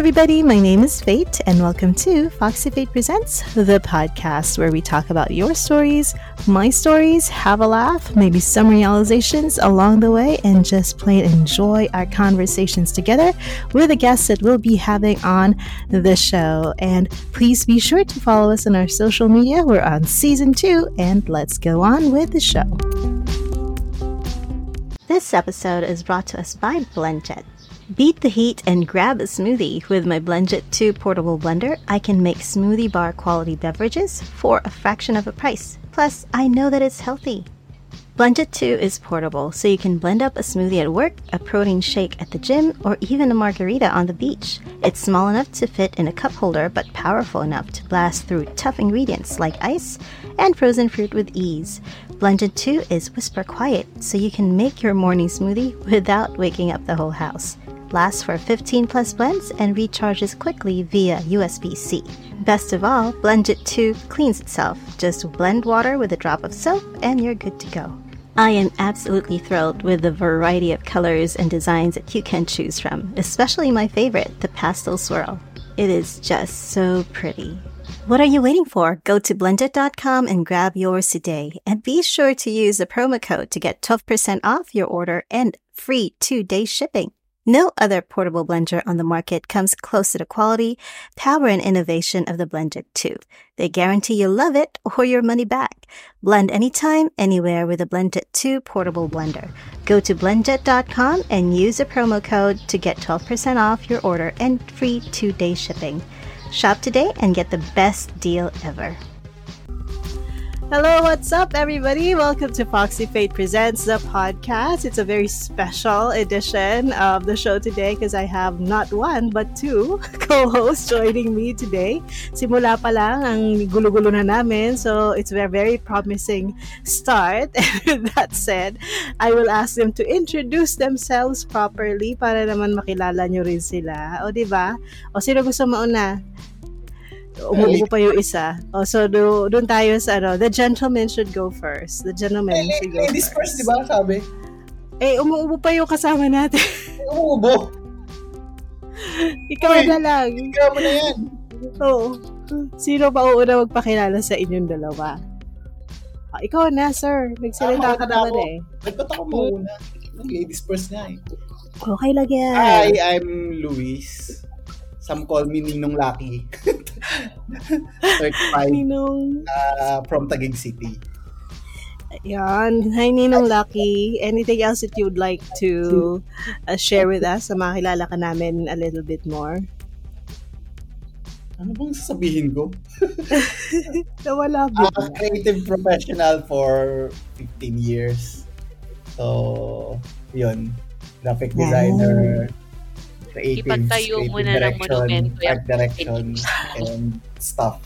everybody. My name is Fate, and welcome to Foxy Fate Presents, the podcast where we talk about your stories, my stories, have a laugh, maybe some realizations along the way, and just plain enjoy our conversations together with the guests that we'll be having on the show. And please be sure to follow us on our social media. We're on season two, and let's go on with the show. This episode is brought to us by BlendJet. Beat the heat and grab a smoothie. With my BlendJet 2 portable blender, I can make smoothie bar quality beverages for a fraction of a price. Plus, I know that it's healthy. BlendJet 2 is portable, so you can blend up a smoothie at work, a protein shake at the gym, or even a margarita on the beach. It's small enough to fit in a cup holder, but powerful enough to blast through tough ingredients like ice and frozen fruit with ease. BlendJet 2 is whisper quiet, so you can make your morning smoothie without waking up the whole house lasts for 15 plus blends, and recharges quickly via USB C. Best of all, BlendJet 2 cleans itself. Just blend water with a drop of soap, and you're good to go. I am absolutely thrilled with the variety of colors and designs that you can choose from, especially my favorite, the pastel swirl. It is just so pretty. What are you waiting for? Go to blendjet.com and grab yours today. And be sure to use the promo code to get 12% off your order and free two day shipping. No other portable blender on the market comes close to the quality, power, and innovation of the BlendJet 2. They guarantee you'll love it or your money back. Blend anytime, anywhere with a BlendJet 2 portable blender. Go to blendjet.com and use the promo code to get 12% off your order and free two-day shipping. Shop today and get the best deal ever. Hello, what's up, everybody? Welcome to Foxy Fate Presents the podcast. It's a very special edition of the show today because I have not one but two co-hosts joining me today. Simula pa lang ang gulo-gulo na namin, so it's a very promising start. And with that said, I will ask them to introduce themselves properly para naman makilala nyo rin sila. O, di ba? O, sino gusto mauna? Umuupo pa yung isa. Oh, so do, doon tayo sa ano, the gentleman should go first. The gentleman eh, should go ladies first. first, di ba sabi? Eh, umuupo pa yung kasama natin. umuubo? Ikaw Uy, na lang. Ikaw mo na yan. Oo. Sino pa uuna magpakilala sa inyong dalawa? Ah, ikaw na, sir. Nagsalita ah, ka naman eh. Nagpat ako muna. Ladies first nga eh. Okay lang yan. Hi, I'm Luis. Some call me Ninong Lucky. 35. Ninong. Uh, from Taguig City. Yan. Hi, Ninong Lucky. Anything else that you would like to uh, share with us sa makilala ka namin a little bit more? Ano bang sasabihin ko? Nawala ba? Uh, creative professional for 15 years. So, yun. Graphic designer, yeah creative, Ipagtayo creative mo na ng monumento art direction, and stuff.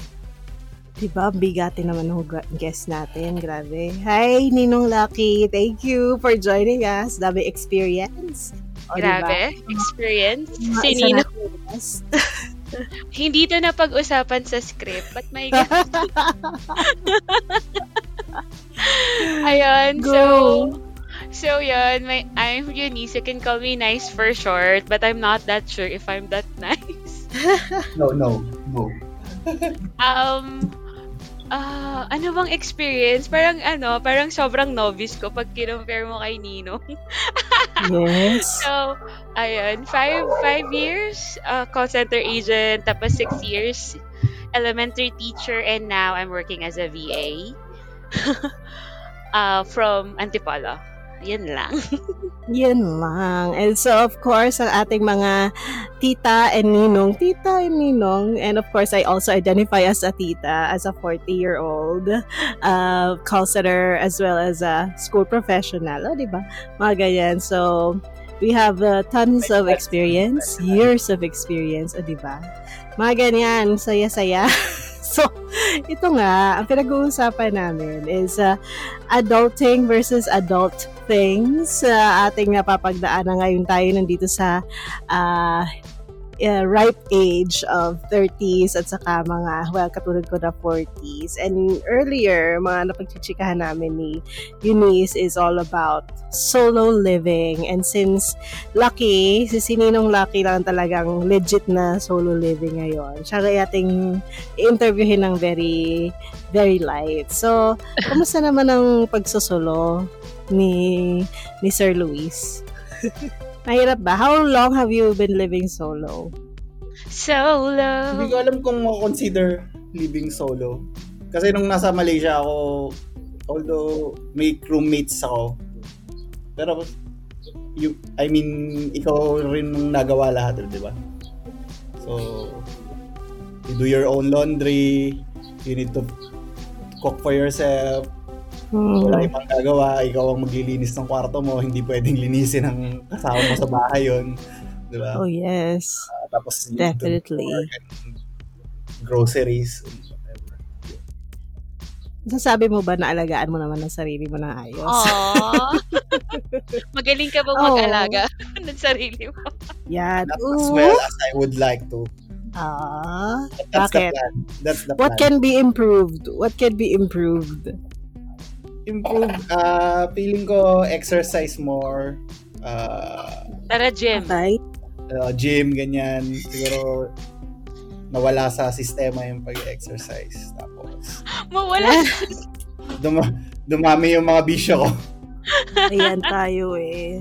Diba, bigatin naman ng guest natin. Grabe. Hi, Ninong Lucky. Thank you for joining us. Dami experience. O, Grabe, diba? experience. Si Ninong. Hindi to na pag-usapan sa script, but my God. Ayun, Go. so So yun, my, I'm Eunice. You can call me nice for short, but I'm not that sure if I'm that nice. no, no, no. um, uh, ano bang experience? Parang ano, parang sobrang novice ko pag kinumpare mo kay Ninong. yes. So, ayun, five, five years uh, call center agent, tapos six years elementary teacher, and now I'm working as a VA uh, from Antipolo. Yun lang. Yun lang. And so, of course, ang ating mga tita and ninong, tita and ninong, and of course, I also identify as a tita, as a 40-year-old uh, call center, as well as a school professional, oh, di ba? Mga ganyan. So, we have uh, tons of experience, years of experience, oh, di ba? Mga ganyan, saya-saya. so, ito nga, ang pinag-uusapan namin is uh, adulting versus adult things. Uh, ating napapagdaanan ngayon tayo nandito sa uh, uh, ripe age of 30s at saka mga, well, katulad ko na 40s. And earlier, mga napagchichikahan namin ni Eunice is all about solo living. And since Lucky, si Sininong Lucky lang talagang legit na solo living ngayon. Siya kaya ating interviewin ng very, very light. So, kamusta naman ang pagsosolo ni, ni Sir Luis? Mahirap ba? How long have you been living solo? Solo. Hindi ko alam kung consider living solo. Kasi nung nasa Malaysia ako, although may roommates ako, pero you, I mean, ikaw rin nung nagawa lahat, di ba? So, you do your own laundry, you need to cook for yourself, Hmm. wala ibang gagawa, ikaw ang maglilinis ng kwarto mo, hindi pwedeng linisin ng kasama mo sa bahay yun. Di ba? Oh, yes. Uh, tapos, Definitely. groceries. whatever. Sasabi mo ba na alagaan mo naman ang sarili mo na ayos? Aww. Magaling ka Oo. mag-alaga ng sarili mo? Yan. Not as Ooh. well as I would like to. Ah. But that's the Bakit? plan. That's the What plan. can be improved? What can be improved? Improve, uh, feeling ko exercise more, uh, Tara, gym. Okay. uh, gym, ganyan. Siguro, nawala sa sistema yung pag-exercise. Tapos, Mawala. duma- dumami yung mga bisyo ko. Ayan tayo eh.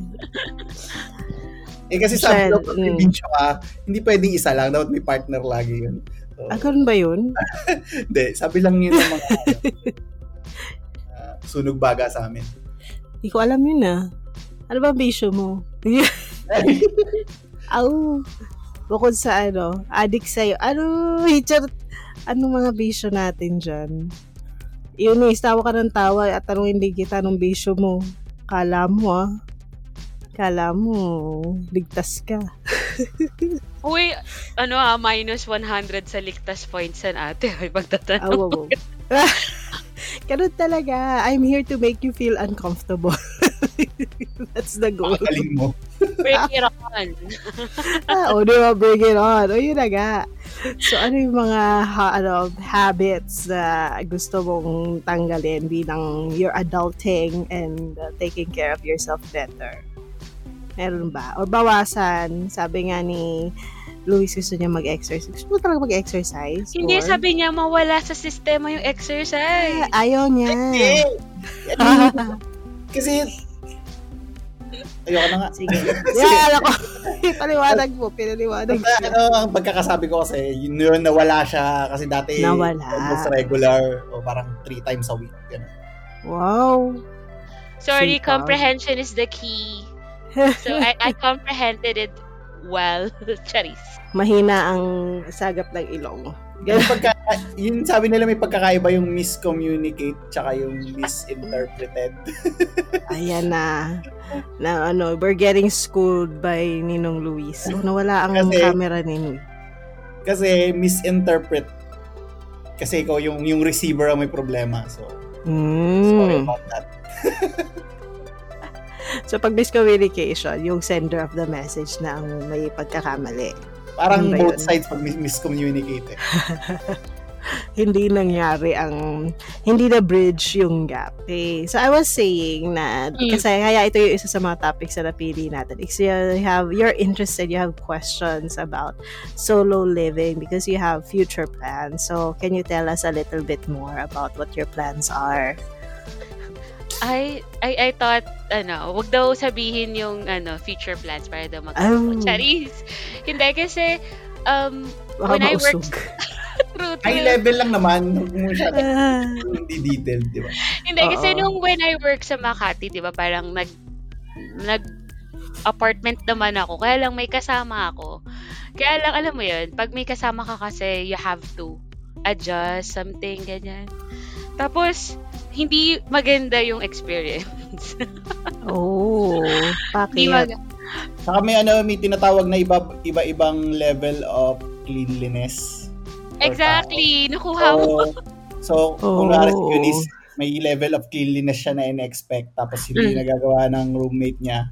Eh kasi sabi ko, pag may mm. bisyo ka, hindi pwedeng isa lang. Dapat may partner lagi yun. So, Ah, ba yun? Hindi, sabi lang yun ng mga sunog baga sa amin. Hindi ko alam yun ah. Ano ba ang bisyo mo? Aw. Bukod sa ano, addict sa'yo. Ano, Richard, anong mga bisyo natin dyan? Eunice, tawa ka ng tawa at tanongin din kita anong bisyo mo. Kala mo ah. Kala mo, ligtas ka. Uy, ano ah, minus 100 sa ligtas points yan ate. Ay, pagtatanong. wow, wow. Ganun talaga. I'm here to make you feel uncomfortable. That's the goal. Galing mo. Break it on. ah, o, di ba? Bring it on. O, yun na nga. So, ano yung mga ha- ano, habits na gusto mong tanggalin bilang you're adulting and uh, taking care of yourself better? Meron ba? O bawasan? Sabi nga ni Luis gusto niya mag-exercise. Gusto mo talaga mag-exercise? Hindi, Or- sabi niya mawala sa sistema yung exercise. Ah, ayaw niya. Yan- kasi, ayoko na nga. Sige. Yeah, alam ko. Paliwanag mo. Pinaliwanag mo. ano, ang pagkakasabi ko kasi, yun, yun nawala siya kasi dati Nawala. almost regular o parang three times a week. Ganun. Wow. Sorry, Sipag. comprehension is the key. So, I, I comprehended it well. Charis. Mahina ang sagap ng ilong. Yung pagka, yun sabi nila may pagkakaiba yung miscommunicate tsaka yung misinterpreted. Ayan na. Na ano, we're getting schooled by Ninong Luis. So, nawala ang Kasi- camera ni Nui. Kasi misinterpret. Kasi ikaw yung yung receiver ang may problema. So, sorry Mm. about that. So, pag miscommunication, yung sender of the message na ang may pagkakamali. Parang both yun? sides pag mis- miscommunicate eh. hindi nangyari ang hindi na bridge yung gap. Okay. So I was saying na Mm. kasi kaya ito yung isa sa mga topics na napili natin. If you have you're interested, you have questions about solo living because you have future plans. So can you tell us a little bit more about what your plans are? I, I, I thought, ano, wag daw sabihin yung, ano, future plans para daw mag- Oh. Charis. Hindi, kasi, um, Baka When I mausog. true, High level lang naman. Ah, hindi detailed, di ba? Hindi, kasi Oo. nung when I work sa Makati, di ba, parang nag, nag, apartment naman ako, kaya lang may kasama ako. Kaya lang, alam mo yun, pag may kasama ka kasi, you have to adjust something, ganyan. Tapos, hindi maganda yung experience. oh, Hindi bakit? mag- Saka may ano, may tinatawag na iba, iba-ibang level of cleanliness. exactly, nakuha tao. mo. So, so Oh. kung nga si Eunice, may level of cleanliness siya na in-expect tapos hindi Mm. nagagawa ng roommate niya.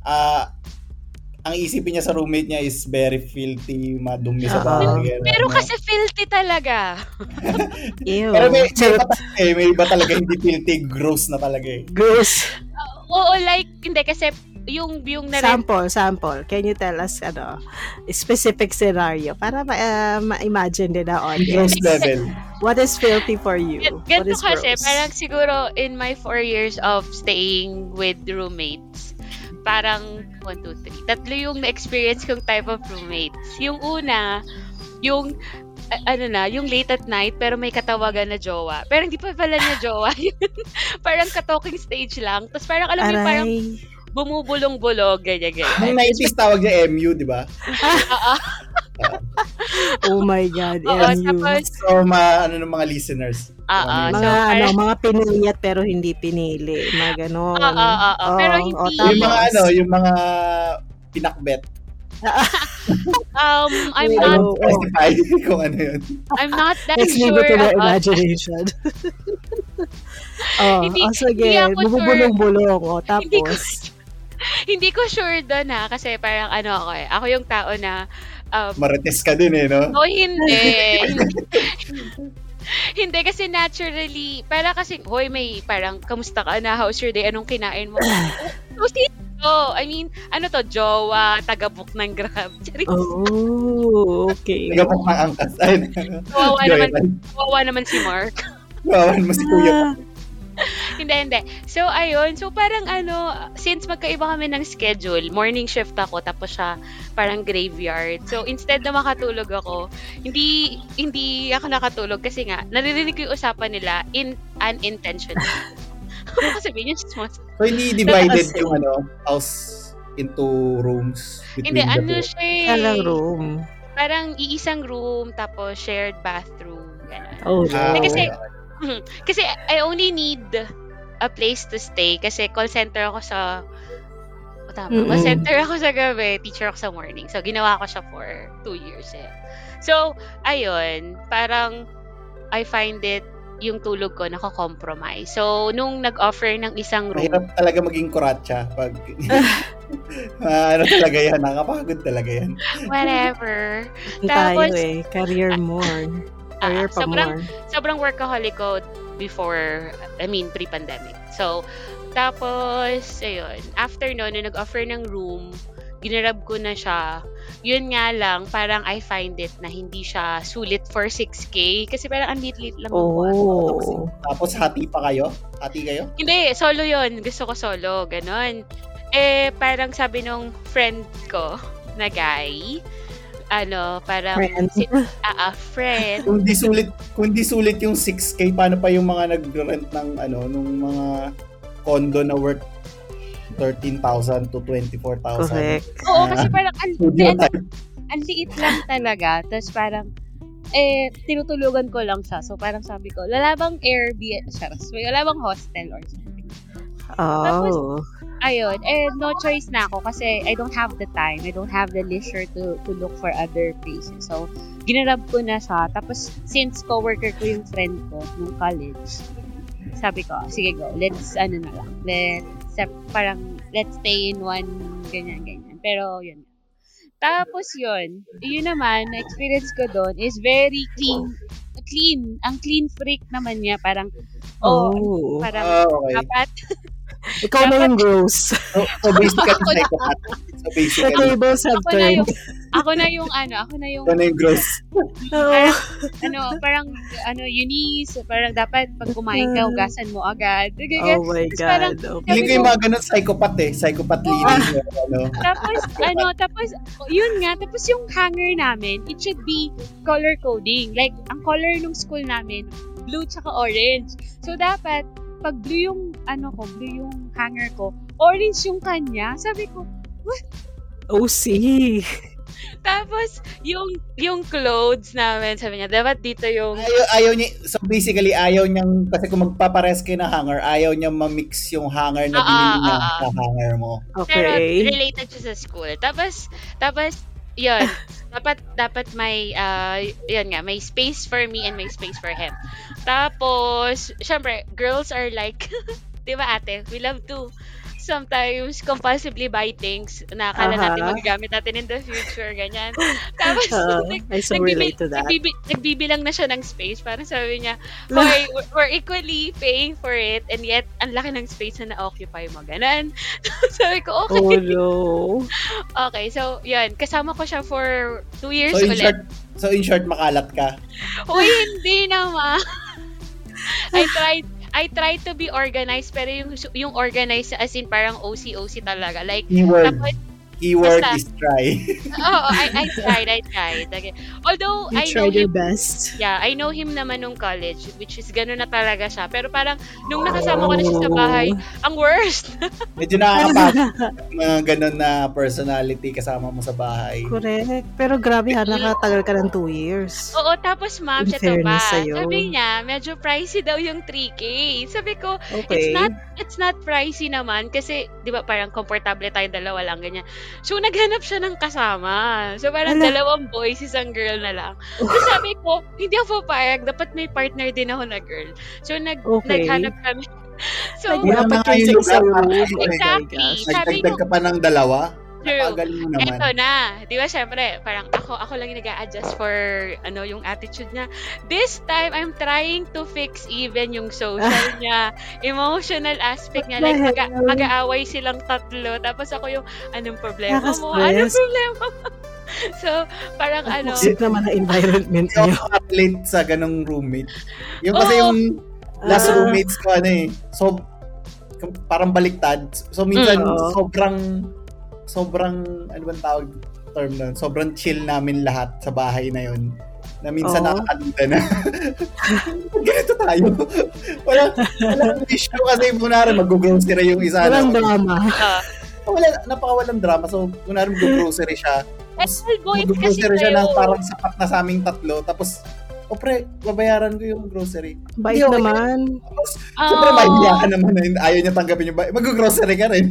Ah, ang isipin niya sa roommate niya is very filthy, madumi sa bahay. Pero no? kasi filthy talaga. Ew. Pero may, may, iba talaga eh, may iba talaga hindi filthy, gross na talaga eh. Gross. Oo, like, hindi kasi yung, yung na Sample, sample. Can you tell us, ano, specific scenario para ma- uh, ma-imagine din na Gross audience. level. What is filthy for you? What Ganito is kasi, gross? parang siguro in my four years of staying with roommates, parang 1, 2, 3. Tatlo yung na-experience kong type of roommates. Yung una, yung a- ano na, yung late at night pero may katawagan na jowa. Pero hindi pa pala niya jowa parang ka-talking stage lang. Tapos parang alam mo yung parang bumubulong-bulog, ganyan, Ang ganyan. 90s tawag niya MU, di ba? Oo. Oh my God. Oo, MU. tapos, So, ma, ano ng mga listeners. Oo, Ano so mga ano, parang- mga pinuyat pero hindi pinili. Mga ganon. Oo, oo, oo. Pero Oo, hindi- o, yung mga tapos, ano, yung mga pinakbet. um, I'm Wait, not, won't specify kung ano yun. I'm not that Let's leave sure it to the about imagination. oh, Hindi- oh, sige. hindi ako sure. Bubulong-bulong. O, Hindi ko, tapos. hindi ko sure doon ha, kasi parang ano ako eh. Ako yung tao na, um, Marites ka din eh, no? oh hindi. hindi kasi naturally, para kasi, hoy may parang, kamusta ka na, how's your day, anong kinain mo? so, sino? I mean, ano to, jowa, taga-book ng grab. Charis, Oh, okay. Nagapok ng angkas. Ay, Joy, naman, kawawa naman si Mark. Kawawan mo si Kuya. Hindi, hindi. So, ayun. So, parang ano, since magkaiba kami ng schedule, morning shift ako, tapos siya parang graveyard. So, instead na makatulog ako, hindi hindi ako nakatulog kasi nga, naririnig ko yung usapan nila in unintentional. Sabihin yun? Mas- So, hindi divided Kasi- yung ano, house into rooms between Hindi, the ano two. siya eh. Kalang room. Parang iisang room, tapos shared bathroom. Ganun. Oh, Ah, no. Kasi- okay. Kasi I only need a place to stay kasi call center ako sa o tama, call Mm-mm. center ako sa gabi, teacher ako sa morning. So, ginawa ko siya for two years eh. So, ayun, parang I find it yung tulog ko nako-compromise. So, nung nag-offer ng isang room, Mahirap talaga maging kuratsa pag Ah, ano talaga yan, nakapagod talaga yan. whatever. tayo tapos- eh. Career more. Career Ah, pa sobrang- more. sobrang workaholic ko before, I mean, pre-pandemic. So, tapos, ayun, after no, nung nag-offer ng room, ginarab ko na siya. Yun nga lang, parang I find it na hindi siya sulit for 6K kasi parang ang lit-lit lang. Oh. Tapos hati pa kayo? Hati kayo? Hindi, solo yon Gusto ko solo, ganon. Eh, parang sabi nung friend ko na guy, ano, parang, Friend. si, ah, friend, Kung di sulit, kung di sulit yung 6K, paano pa yung mga nag-rent ng ano, nung mga condo na worth 13,000 to 24,000? Correct. Oo, kasi parang ang, liit lang talaga. Tapos parang, eh, tinutulugan ko lang siya. So, parang sabi ko, lalabang Airbnb, charas, may lalabang hostel or something. Oh. Ayun, eh, no choice na ako kasi I don't have the time. I don't have the leisure to, to look for other places. So, ginarab ko na siya. Tapos, since coworker ko yung friend ko nung college, sabi ko, sige go, let's, ano na lang, let's, parang, let's stay in one, ganyan, ganyan. Pero, yun. Tapos yun, yun naman, na-experience ko doon is very clean. Clean. Ang clean freak naman niya. Parang, oh, Oh. parang, Ah, okay. dapat, Ikaw na yung gross. So, so basically, Ako na. psychopath. So The basically, tables have ako na yung, turned. ako na yung, ano, ako na yung, ito na yung gross. Oh. ano, parang, ano, Eunice, parang dapat pag kumain ka, hugasan mo agad. Oh my Tapos parang, God. Okay. Feeling ko yung mga ganun psychopath eh. Psychopath leading. ano. Tapos, ano, tapos, yun nga, tapos yung hanger namin, it should be color coding. Like, ang color ng school namin, blue tsaka orange. So, dapat, pag blue yung, ano ko, blue yung hanger ko, orange yung kanya. Sabi ko, OC. tapos, yung, yung clothes namin, sabi niya, dapat dito yung, Ayaw, ayaw niya, so basically, ayaw niyang, kasi kung magpapares kayo ng hanger, ayaw niya ma-mix yung hanger na Ah, binili niya ah, ah. sa hanger mo. pero Okay. related siya sa school. Tapos, tapos, yun, dapat, dapat may, uh, yun nga, may space for me and may space for him. Tapos, syempre, girls are like, di ba ate, we love to sometimes compulsively buy things na akala natin Aha. magagamit natin in the future, ganyan. Tapos, Oo, nag, I so nagbibi- relate to that. nagbibi- nagbibilang na siya ng space. Parang sabi niya, Hoy, we're- equally paying for it and yet, ang laki ng space na na-occupy mo. Ganon. sabi ko, okay. Oh no. Okay, so, yun. Kasama ko siya for two years So in ulit. short, so in short makalat ka. Uy, hindi naman. I tried I tried to be organized pero yung yung organized as in parang OC-OC talaga. Like, Keyword. tapos, Keyword Basta. is try. oo, I, I tried, I tried. Okay. Although, You I know tried your him, best. yeah, I know him naman nung college, which is gano'n na talaga siya. Pero parang, nung nakasama ko na siya sa bahay, ang worst. Medyo nakakapagod mga ganun na personality kasama mo sa bahay. Correct. Pero grabe ha, nakatagal ka ng two years. Oo, tapos ma'am, siya to pa. sa'yo. Sabi niya, medyo pricey daw yung 3K. Sabi ko, Okay. It's not it's not pricey naman kasi 'di ba parang komportable tayong dalawa lang ganyan. So naghanap siya ng kasama. So parang Ala. dalawang boys, isang girl na lang. So sabi ko, hindi ako papayag, dapat may partner din ako na girl. So nag Okay. naghanap kami. So Wala Dapat na kayo yung sa isang lugar. Exactly. Nagdagdag ko- ka pa ng dalawa. True. Napagaling mo naman. Eto na. Di ba, syempre, parang ako, ako lang yung nag-a-adjust for, ano, yung attitude niya. This time, I'm trying to fix even yung social niya, emotional aspect niya. Like, mag- mag-aaway silang tatlo. Tapos ako yung, anong problema mo? Anong problema mo? so, parang ano, Toxic naman ang environment niyo. makaka-relate sa ganong roommate. Yung kasi Oo. yung last Ah. roommates ko ano eh. So, parang baliktad. So, minsan Mm. Sobrang sobrang ano bang tawag term na? Sobrang chill namin lahat sa bahay na yon na minsan Oo. nakakaluda na. Ganito tayo. wala, wala issue kasi kunwari mag-grocery yung isa. Walang no? drama. uh, Wala, napakawalang drama. So, kunwari mag-grocery siya. Tapos, boys kasi mag-grocery siya kayo. parang sapat na sa aming tatlo. Tapos, o pre, babayaran ko yung grocery. Bait okay. naman. Tapos, Oh. Siyempre, mahiya ka naman na ayaw niya tanggapin yung bahay. Mag-grocery ka rin.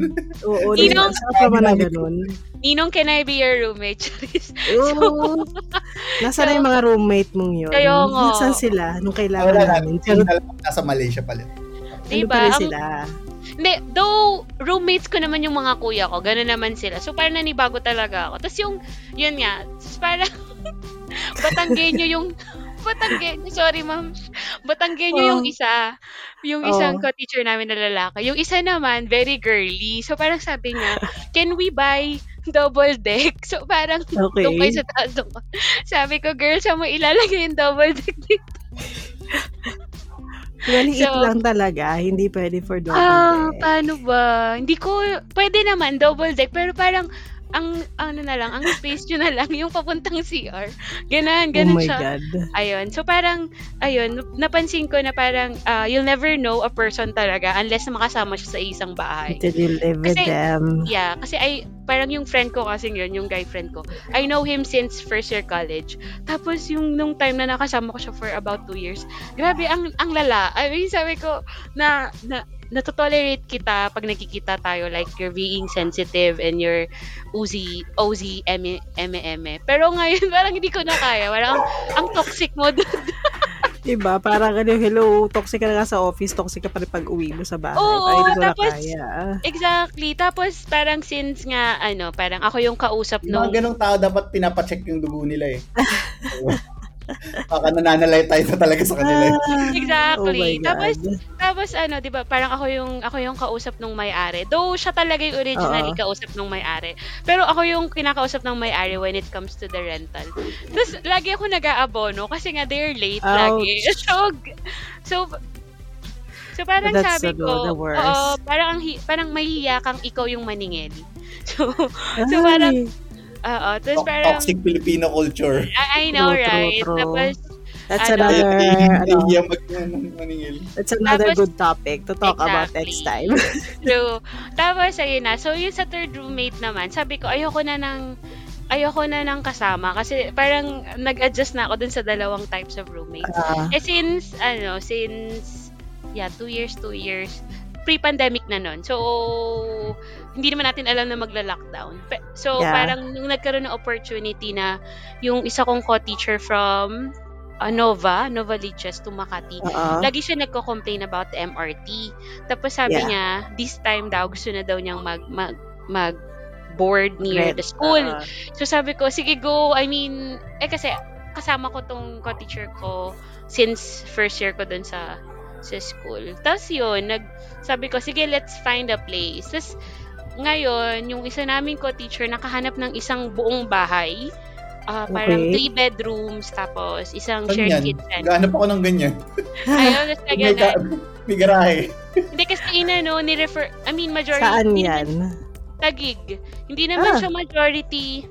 Oo, di ba? naman- ang ganun. Ninong, can I be your roommate? Charis. Oo. Nasaan na yung mga roommate mong yun? Kaya nga. Nasaan sila nung kailangan Wala namin? namin. Pero Nasa Malaysia pala. ano Diba? Ang- sila? Hindi, though roommates ko naman yung mga kuya ko, gano'n naman sila. So parang nanibago talaga ako. Tapos yung, yun nga, parang Batanggenyo yung Batanggenyo, sorry ma'am. Batanggenyo yung Oh. isa. Yung Oh. isang co-teacher namin na lalaki. Yung isa naman, very girly. So parang sabi niya, can we buy double deck? So parang Okay. doon kayo sa taas. doon. Sabi ko, girl, saan mo ilalagay yung double deck dito? Maliit So- lang talaga. Hindi pwede for double Ah, deck. paano ba? Hindi ko, pwede naman, double deck, pero parang, ang, ano na lang, ang space nyo na lang, yung papuntang CR. Ganon, Oh ganon my siya. God. Ayun. So parang, ayun, napansin ko na parang, ah, you'll never know a person talaga unless na makasama siya sa isang bahay. Until you live with Kasi- them. Yeah, kasi ay parang yung friend ko kasi yun, yung guy friend ko. I know him since first year college. Tapos yung nung time na nakasama ko siya for about two years, grabe ang ang lala. I mean, sabi ko na na natotolerate kita pag nakikita tayo like you're being sensitive and you're uzi OZ eme eme eme. Pero ngayon parang hindi ko na kaya. Parang ang, ang toxic mo doon. Diba? Parang ano, hello, toxic ka na nga sa office, toxic ka pa rin pag uwi mo sa bahay. Oo, Parang hindi ko na tapos- kaya. exactly. Tapos parang since nga ano, parang ako yung kausap Yung nung mga ganong tao, dapat pinapacheck yung dugo nila eh. Baka nananalay tayo na talaga sa kanila eh. Exactly. Oh. Tapos Tapos ano, 'di ba, parang ako yung ako yung kausap nung may-ari. Though siya talaga yung originally Oo. kausap nung may-ari. Pero ako yung kinakausap ng may-ari when it comes to the rental. Tapos lagi ako nag-aabono kasi nga they're late lagi. Ouch. So g- so So parang That's sabi ko, oo, parang ang hi- parang mahihiya kang ikaw yung maningil. So, so parang oo, tapos To- parang Toxic Filipino culture. I, I know, True, true, right? true. Tapos that's ano, another, ano, maningil. that's another Tapos- good topic to talk about next time. True. Tapos, ayun na. So, yung sa third roommate naman, sabi ko, ayoko na ng ayoko na ng kasama kasi parang nag-adjust na ako dun sa dalawang types of roommates. Ah, Eh since, ano, since, yeah, two years, two years, pre-pandemic na nun. So, hindi naman natin alam na magla-lockdown. So, Yeah. parang nung nagkaroon ng opportunity na yung isa kong co-teacher from ah, Nova, Nova Liches to Makati. Oo. Lagi siya nagko-complain about the MRT. Tapos sabi Yeah. niya, this time daw gusto na daw niyang mag mag, mag board near Red. the school. Oo. So sabi ko, sige go. I mean, eh kasi kasama ko tong co-teacher ko since first year ko dun sa sa school. Tapos yun, nag, sabi ko, sige, let's find a place. Tapos ngayon, yung isa naming co-teacher nakahanap ng isang buong bahay. Ah, parang Okay. three bedrooms, tapos isang Saan shared yan? kitchen. Gahanap ako ng ganyan. Ayun, tapos May, ganyan. ka, may garahe. Hindi kasi inano, ni-refer, I mean, majority. Saan yan? Tagig. Hindi naman Ah. siya majority.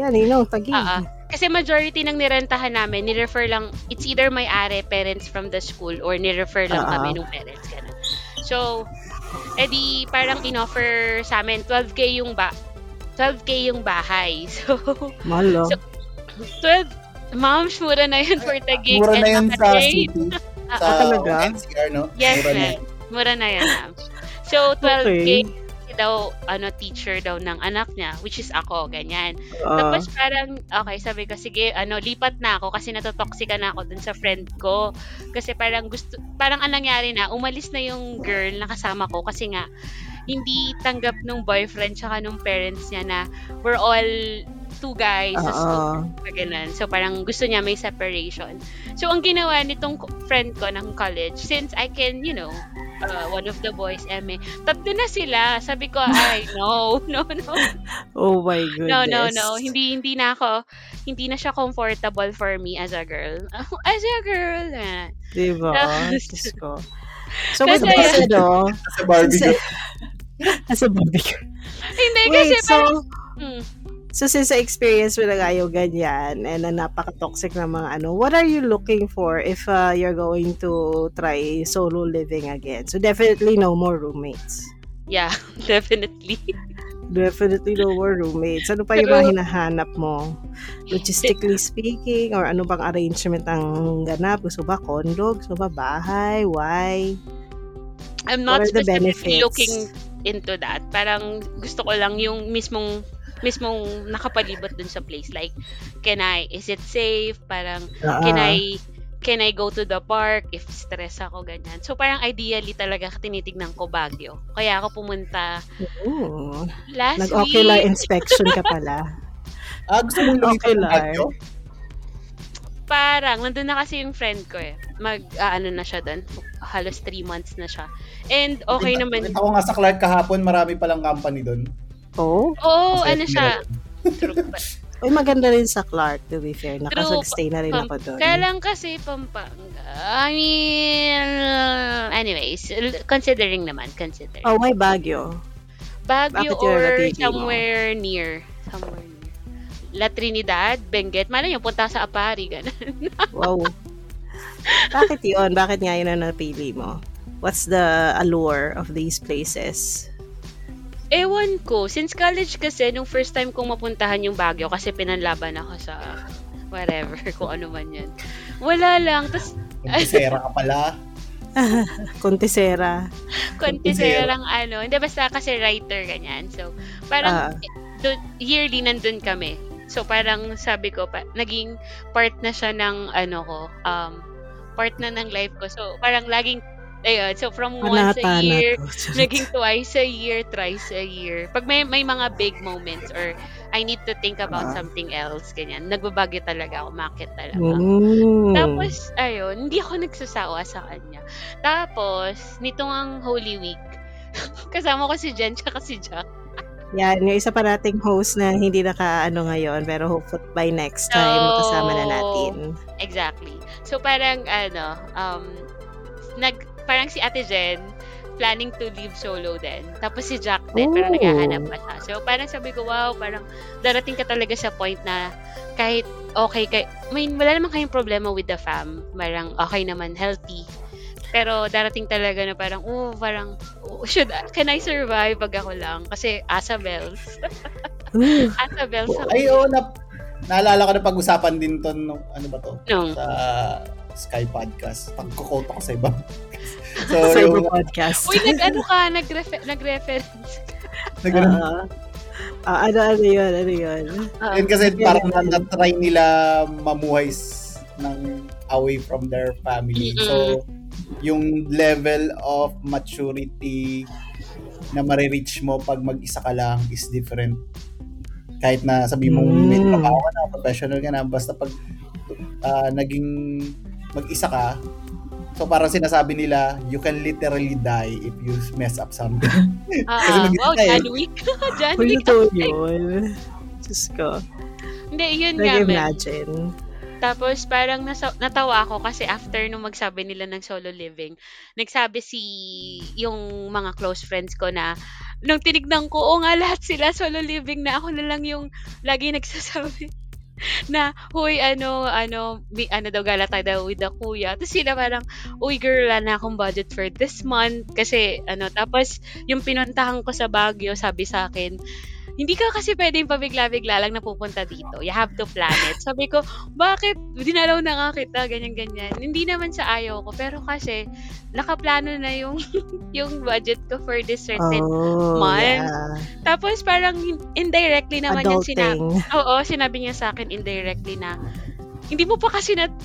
Yan, Ninong, tagig. Ah, ah. Kasi majority ng nirentahan namin, ni-refer lang, it's either may-ari, parents from the school, or ni-refer lang Ah, kami nung parents. Ganun. So, edi parang in-offer sa amin, 12k yung ba 12k yung bahay. So, Malo. So, 12, ma'am, mura na yun for Taguig. Mura na and yun sa city. Ah, Sa ah, talaga? NCR, no? Yes, Mura na. ma'am. Mura na yan, ma'am. So, 12k Okay. Daw, ano, teacher daw ng anak niya, which is ako, ganyan. Oo. Tapos parang, okay, sabi ko, sige, ano, lipat na ako kasi natotoxica na ako dun sa friend ko. Kasi parang gusto, parang ang nangyari na, umalis na yung girl na kasama ko kasi nga, hindi tanggap nung boyfriend tsaka nung parents niya na we're all two guys sa school. Oo. Mga ganun. So, parang gusto niya may separation. So, ang ginawa nitong friend ko ng college, since I can, you know, uh, one of the boys, Eme, tatlo na sila. Sabi ko, ay, no, no, no. Oh my goodness. No, no, no. Hindi, hindi na ako, hindi na siya comfortable for me as a girl. As a girl. eh. Diba? Tapos- Diyos ko. So, with Kasi- this, ano, Sa Barbie. Kasi- as a barbecue. Hindi, kasi Wait, parang, so, mm, so since sa experience mo na yung ganyan and na napaka-toxic na mga ano, what are you looking for if uh, you're going to try solo living again? So, definitely no more roommates. yeah, definitely. Definitely no more roommates. Ano pa yung mga hinahanap mo? Logistically speaking, or ano bang arrangement ang ganap? Gusto ba condo? Gusto ba bahay? Why? I'm not specifically looking into that. Parang gusto ko lang yung mismong mismong nakapalibot dun sa place. Like, can I, is it safe? Parang, can Ah, I, can I go to the park if stress ako, ganyan. So, parang ideally talaga tinitignan ko Baguio. Kaya ako pumunta ooh, last Nag-ocular week. inspection ka pala. Ah, gusto mong Ocular. Baguio? Parang, nandun na kasi yung friend ko eh. Mag, ah, ano na siya doon. Halos three months na siya. And okay Nakita- naman. nakita ko nga sa Clark kahapon, marami palang company doon. Oh, Oo, Kasi ano siya. True. Uy, maganda rin sa Clark, to be fair. Nakasag-stay na rin Pam- ako doon. Kaya lang kasi Pampanga. I mean, anyways, considering naman, considering. Oh, may Baguio. Baguio bakit or napili mo? somewhere near. Somewhere near. La Trinidad, Benguet. Malay yung punta sa Apari, ganun. Wow. Bakit yun? Bakit nga yun ang napili mo? What's the allure of these places? Ewan ko. Since college kasi, nung first time kong mapuntahan yung Baguio kasi pinanlaban ako sa whatever, kung ano man yan. Wala lang. Tapos, Magkisera ka pala. Contisera. konti Zero. lang ano. Hindi, basta kasi writer, ganyan. So, Ah. parang dun, yearly nandun kami. So, parang sabi ko, pa, naging part na siya ng, ano ko, um, part na ng life ko. So, parang laging, ayun, so from once a year, naging twice a year, thrice a year. Pag may, may mga big moments or I need to think about Ah. something else, ganyan, nagbabagyo talaga ako, market talaga. Mm. Tapos, ayun, hindi ako nagsasawa sa kanya. Tapos, nitong ang Holy Week, kasama ko si Jen tsaka si Jack. Yan, yung isa pa nating host na hindi naka-ano ngayon, pero hopefully by next time, So, makasama na natin. Exactly. So, parang, ano, um, nag, parang si Ate Jen, planning to leave solo din. Tapos si Jack din, pero Oh. naghahanap pa siya. So, parang sabi ko, wow, parang darating ka talaga sa point na kahit okay, kay, may, wala naman kayong problema with the fam. Parang okay naman, healthy. Pero darating talaga na parang, oh, parang, oh, should, can I survive pag ako lang? Kasi asa bells. Ooh. asa bells. Ay, oo, na, naalala ko na pag-usapan din to, no, ano ba to? Nung, Sa Sky Podcast. Pagkukota ko sa ibang. so, sa yung, podcast. uy, nag-ano ka, nag-refer, nag-reference na ganun. Ah, ah, ano, ano yun, ano yun? Ah, Yun kasi parang na- na-try nila mamuhay s- ng away from their family. Mm-mm. So, yung level of maturity na marireach mo pag mag-isa ka lang is different. Kahit na sabi mong may Mm. trabaho ka na, professional ka na, basta pag ah, naging mag-isa ka, so parang sinasabi nila, you can literally die if you mess up something. Kasi Ah, mag-isa wow, ka eh. John Wick. John Wick. yun. Diyos ko. Hindi, yun nga. Nag-imagine. Tapos parang nasa, natawa ako kasi after nung magsabi nila ng solo living, nagsabi si yung mga close friends ko na nung tinignan ko, oo nga lahat sila solo living na ako na lang yung lagi nagsasabi na, huy, ano, ano, mi, ano daw, gala tayo daw with the kuya. Tapos sila parang, uy, girl, wala na akong budget for this month. Kasi, ano, tapos, yung pinuntahan ko sa Baguio, sabi sa akin, hindi ka kasi pwedeng pabigla-bigla lang na pupunta dito. You have to plan it. Sabi ko, bakit? Dinalaw na nga kita, ganyan-ganyan. Hindi naman sa ayaw ko, pero kasi, nakaplano na yung yung budget ko for this certain Oh, month. yeah. Tapos parang indirectly naman yung sinabi. Adulting. Oo, sinabi niya sa akin indirectly na hindi mo pa kasi na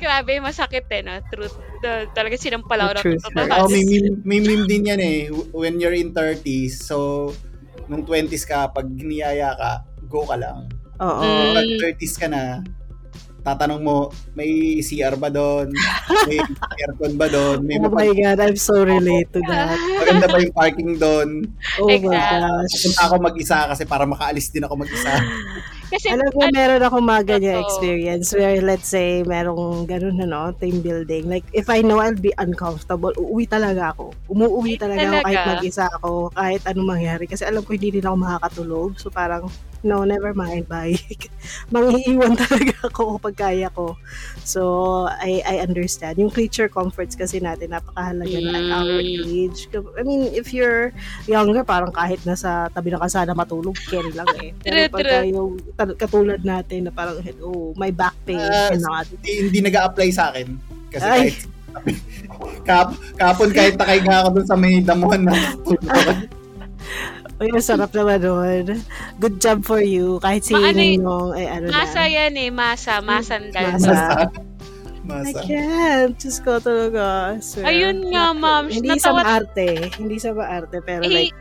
Grabe, masakit eh, no? Truth. Uh, talaga sinampalaw na truth. Oh, may meme, may meme din yan eh. When you're in 30s, so nung 20s ka, pag niyaya ka, go ka lang. Oo. Mm. Pag 30s ka na, tatanong mo, may CR ba doon? May aircon ba doon? May Oh my God, I'm so relate to that. maganda ba yung parking doon? Oh my Exact. gosh. Punta ako mag-isa kasi para makaalis din ako mag-isa. Kasi, Alam mo, meron ako mga ganyan Totoo. experience where let's say merong ganun ano, team building. Like, if I know I'll be uncomfortable, uuwi talaga ako. Umuuwi Ay, talaga ako kahit talaga? mag-isa ako, kahit anong mangyari. Kasi alam ko hindi din ako makakatulog. So parang, no, never mind, bye. Mangiiwan talaga ako kapag kaya ko. So, I I understand. Yung creature comforts kasi natin, napakahalaga na at our Mm. age. I mean, if you're younger, parang kahit nasa tabi ng kalsada matulog, carry lang eh. Pero yung tal- katulad natin na parang, oh, my back pain, Ah, cannot. hindi, hindi nag-a-apply sa akin. Kasi Ay. kahit kap, kapon kahit nakahiga ako dun sa may damuhan na tulog. Uy, ang sarap naman nun. Good job for you. Kahit si Ma- ano Ninong, ay ano masa na. yan eh, masa, masandal. Masa. Masa. I can't. Diyos ko talaga. Sir. Ayun nga, ma'am. Hindi sa Natawa- maarte. Hindi sa maarte. Pero Eh, like,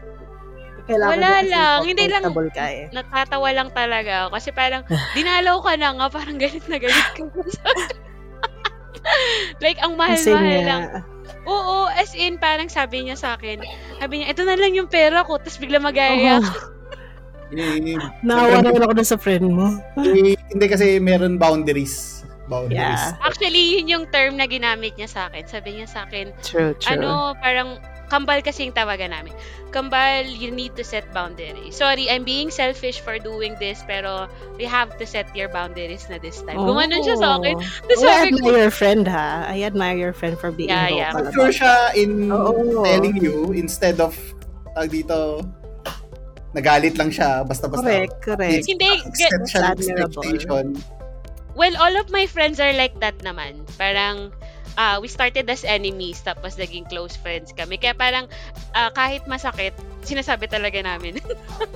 kailangan wala lang. Hindi lang- ka eh. natatawa lang talaga ako. Kasi parang, dinalaw ka na nga, parang galit na galit ka. like, ang mahal-mahal lang. Oo, as in, parang sabi niya sa akin, sabi niya, ito na lang yung pera ko, tapos bigla mag-aayak. oh, Eh, naawa naman ako dun sa friend mo. eh, hindi kasi meron boundaries. Boundaries. Yeah. Actually, yun yung term na ginamit niya sa akin. Sabi niya sa akin, True, true. ano, parang, kambal kasi yung tawagan namin. Kambal, you need to set boundaries. Sorry, I'm being selfish for doing this, pero we have to set your boundaries na this time. Gumanon siya sa akin. Tapos Oh, I sabi ko, admire your friend ha. I admire your friend for being Yeah, yeah. vocal Sure about siya in Oo. telling you instead of tag dito nagalit lang siya basta-basta. Correct, correct. hindi, Set ge- siya ng Admirable. expectation. well, all of my friends are like that naman. Parang, ah, we started as enemies, tapos naging close friends kami. Kaya parang, ah, kahit masakit, sinasabi talaga namin.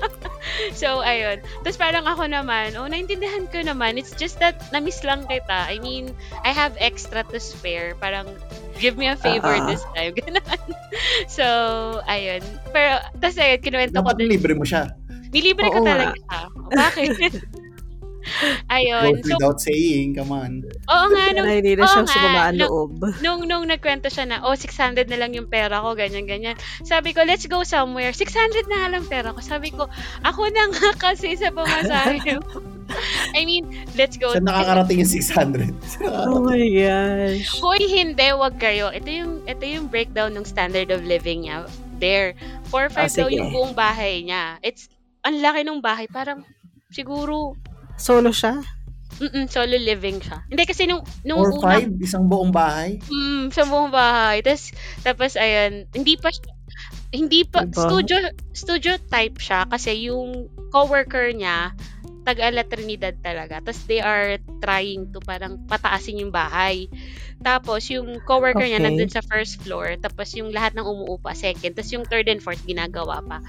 so, ayun. Tapos parang ako naman, oh, naintindihan ko naman. It's just that, na-miss lang kita. I mean, I have extra to spare. Parang, give me a favor Ah. this time. Ganun. so, ayun. Pero, tapos ayun, kinuwento ko Dapat libre mo siya. Nilibre ko Oo nga. talaga. Bakit? Ayun. Goes So, without saying, come on. oo nga, nung, hindi na nga, sumamaan nung- loob. nung, nung nagkwento siya na, oh, 600 na lang yung pera ko, ganyan, ganyan. Sabi ko, let's go somewhere. 600 na nga lang pera ko. Sabi ko, ako na nga kasi sa pamasahe. I mean, let's go. Saan nakakarating yung 600? Oh my gosh. Hoy, hindi, wag kayo. Ito yung, ito yung breakdown ng standard of living niya. There. 4-5 Ah, daw yung buong bahay niya. It's, ang laki ng bahay. Parang, siguro, Solo siya? Mm, solo living siya. Hindi kasi nung nung Or una, 5? Isang buong bahay? mm, sa buong bahay. Tapos tapos ayun, hindi pa siya- hindi pa Diba? studio studio type siya kasi yung coworker niya taga-ala Trinidad talaga. Tapos they are trying to parang pataasin yung bahay. Tapos yung coworker niya Okay. nandun sa first floor. Tapos yung lahat ng umuupa second. Tapos yung third and fourth ginagawa pa.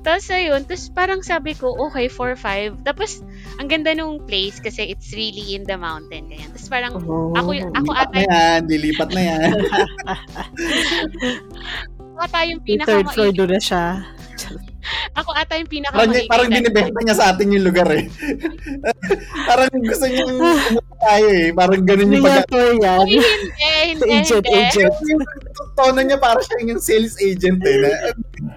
Tapos ayun, tapos parang sabi ko, okay, 4-5. Tapos ang ganda nung place kasi it's really in the mountain. Ganyan. Tapos parang Oh. ako, ako Dilipat ata, na yan, dilipat na yan. ako ata yung Yung pinaka third floor doon na siya. Ako ata yung pinaka parang, parang binibenta niya sa atin yung lugar eh. parang gusto niya pumunta tayo eh. Parang ganun yung pag... Yan. Hindi, hindi, Agent, hindi. agent. Yung tono niya para siya yung sales agent eh. Na,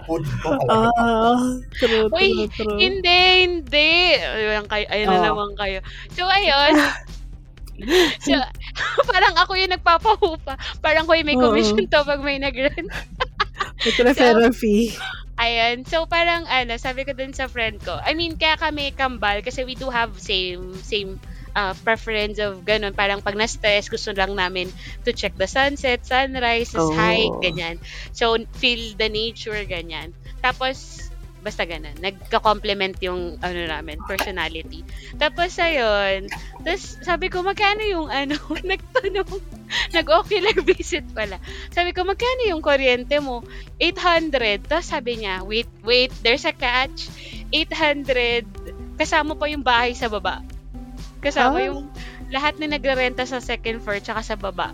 food ko pala. Ah, true, Uy, true, true. Hindi, hindi. Ayun, kayo, ayun na Oh. naman kayo. So, ayun. so, parang ako yung nagpapahupa. Parang ko yung may Oo. commission to pag may nag-rent. May referral fee. Ayan. So, parang, ano, sabi ko dun sa friend ko. I mean, kaya kami kambal kasi we do have same, same uh, preference of ganun. Parang pag na-stress, gusto lang namin to check the sunset, sunrise, Oh. hike, ganyan. So, feel the nature, ganyan. Tapos, basta ganun. Nagka-complement yung, ano namin, personality. Tapos, ayun. Tapos, sabi ko, magkano yung, ano, nagtanong, nag-ocular visit pala. Sabi ko, magkano yung kuryente mo? 800. Tapos sabi niya, wait, wait, there's a catch. 800. Kasama pa yung bahay sa baba. Kasama Ah. yung lahat na nagrerenta sa second floor tsaka sa baba.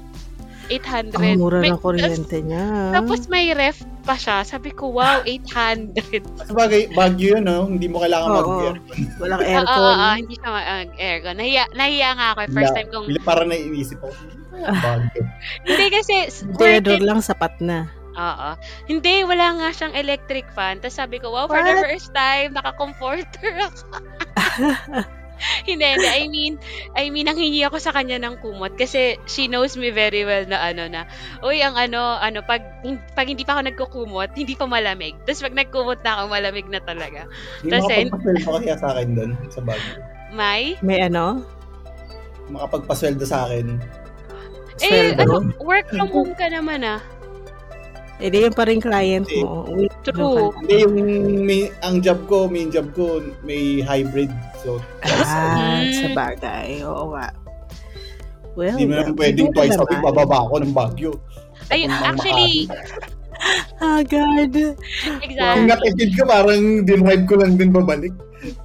800. Ang mura May- ng kuryente niya. Tapos may ref pa siya. Sabi ko, wow, 800. Sabagay, Baguio yun, no? Hindi mo kailangan Oo. mag-aircon. Walang Oo, aircon. oo, oo, hindi siya mag-aircon. Nahiya, nahiya nga ako. First time kong, Parang naiisip ako, Baguio. hindi kasi, it. lang sapat na. Oo. Hindi, wala nga siyang electric fan. Tapos sabi ko, wow, for the What? first time, naka-comforter ako. hindi, hindi. I mean, I mean, nanghingi ako sa kanya ng kumot kasi she knows me very well na ano na, uy, ang ano, ano, pag, pag hindi pa ako nagkukumot, hindi pa malamig. Tapos pag nagkumot na ako, malamig na talaga. Hindi Kasi- makapagpasweldo pa kaya sa akin doon, sa Baguio. May? May ano? Makapagpasweldo sa akin. Eh, ano, work from home ka naman ah. Eh, di yun pa rin client mo. True. Hindi, yung may, ang job ko, main job ko, may hybrid. So, Ah, Mm. sa bagay. Oo nga. Well, hindi mo naman pwedeng twice a naman. week bababa ako ng Baguio. Ay, actually, Agad. Kung exactly. natipid ko, parang dinrive ko lang din babalik.